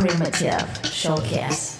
Primitive Showcase.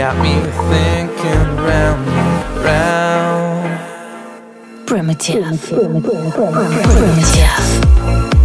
got me thinking round and round. Primitive. Primitive. Primitive. Primitive.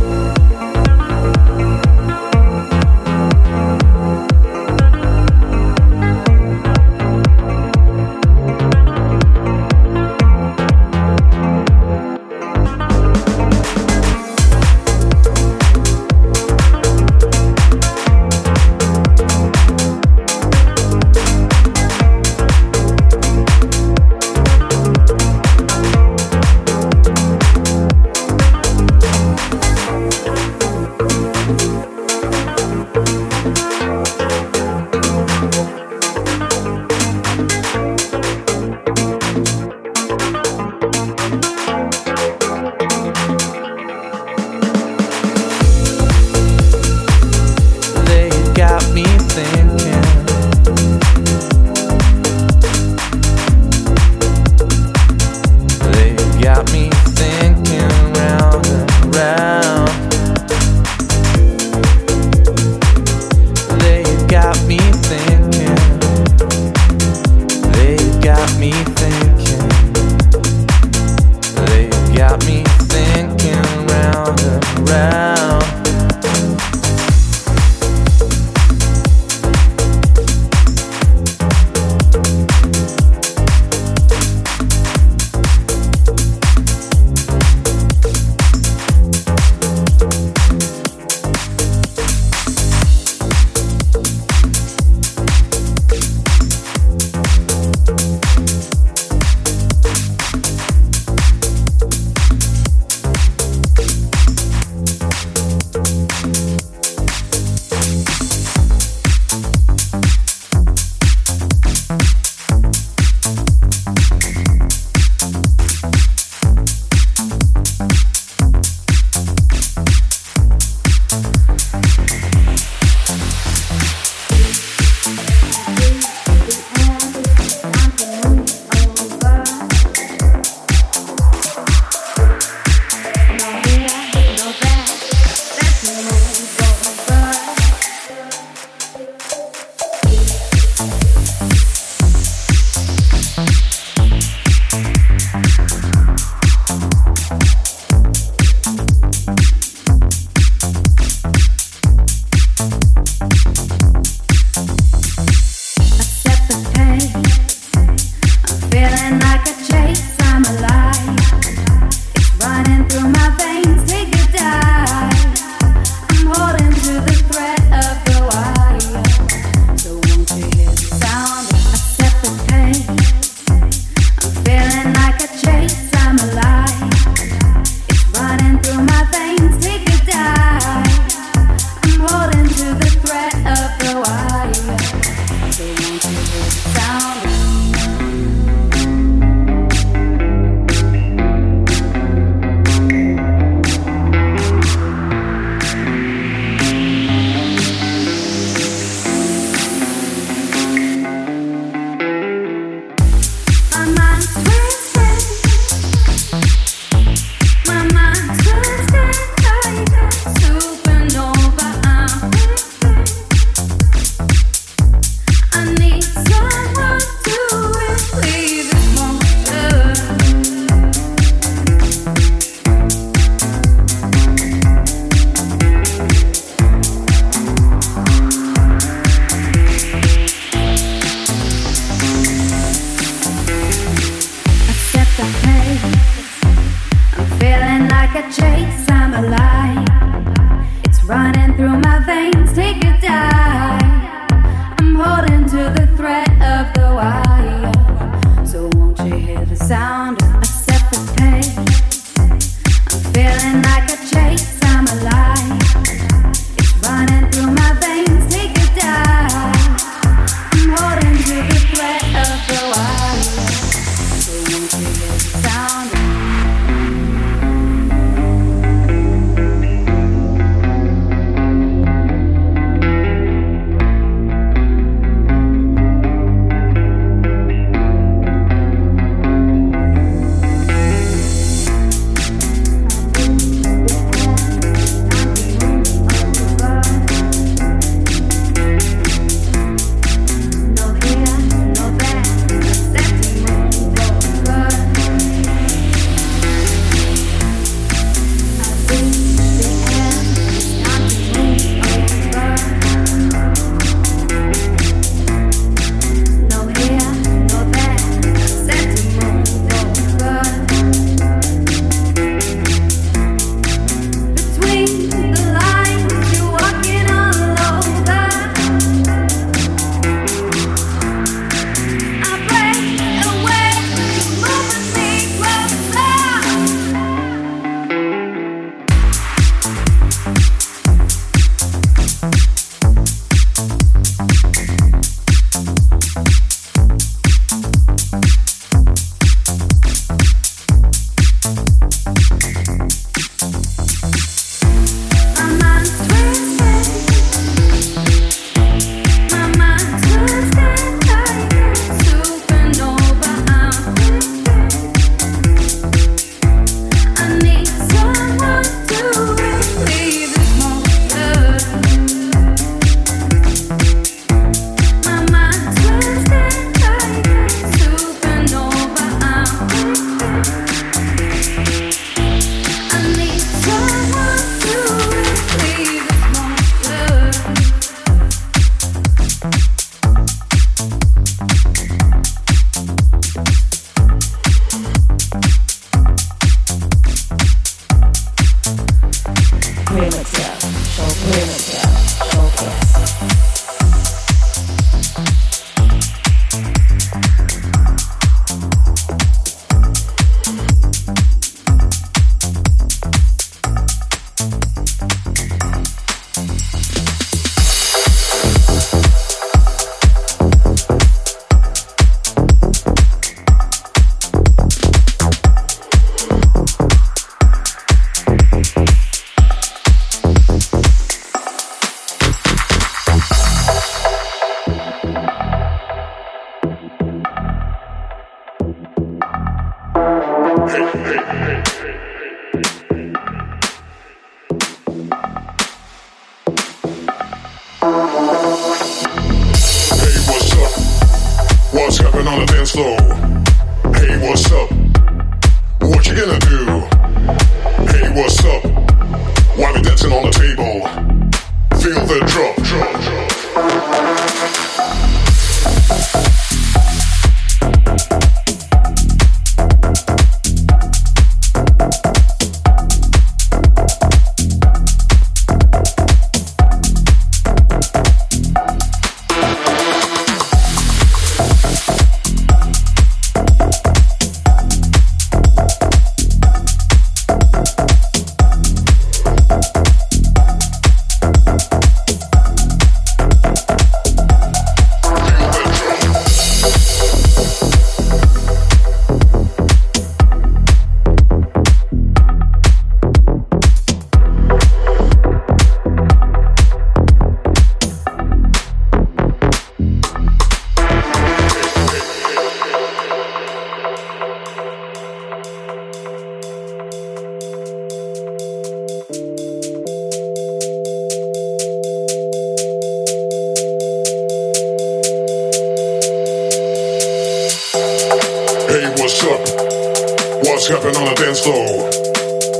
dance floor.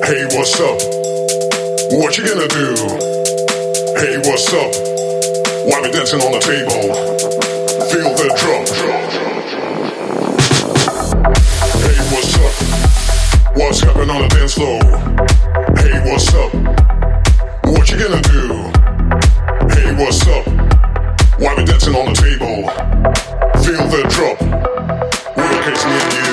Hey, what's up? What you gonna do? Hey, what's up? Why we dancing on the table? Feel the drum. Hey, what's up? What's happening on the dance floor? Hey, what's up? What you gonna do? Hey, what's up? Why we dancing on the table? Feel the drop. We're the case you.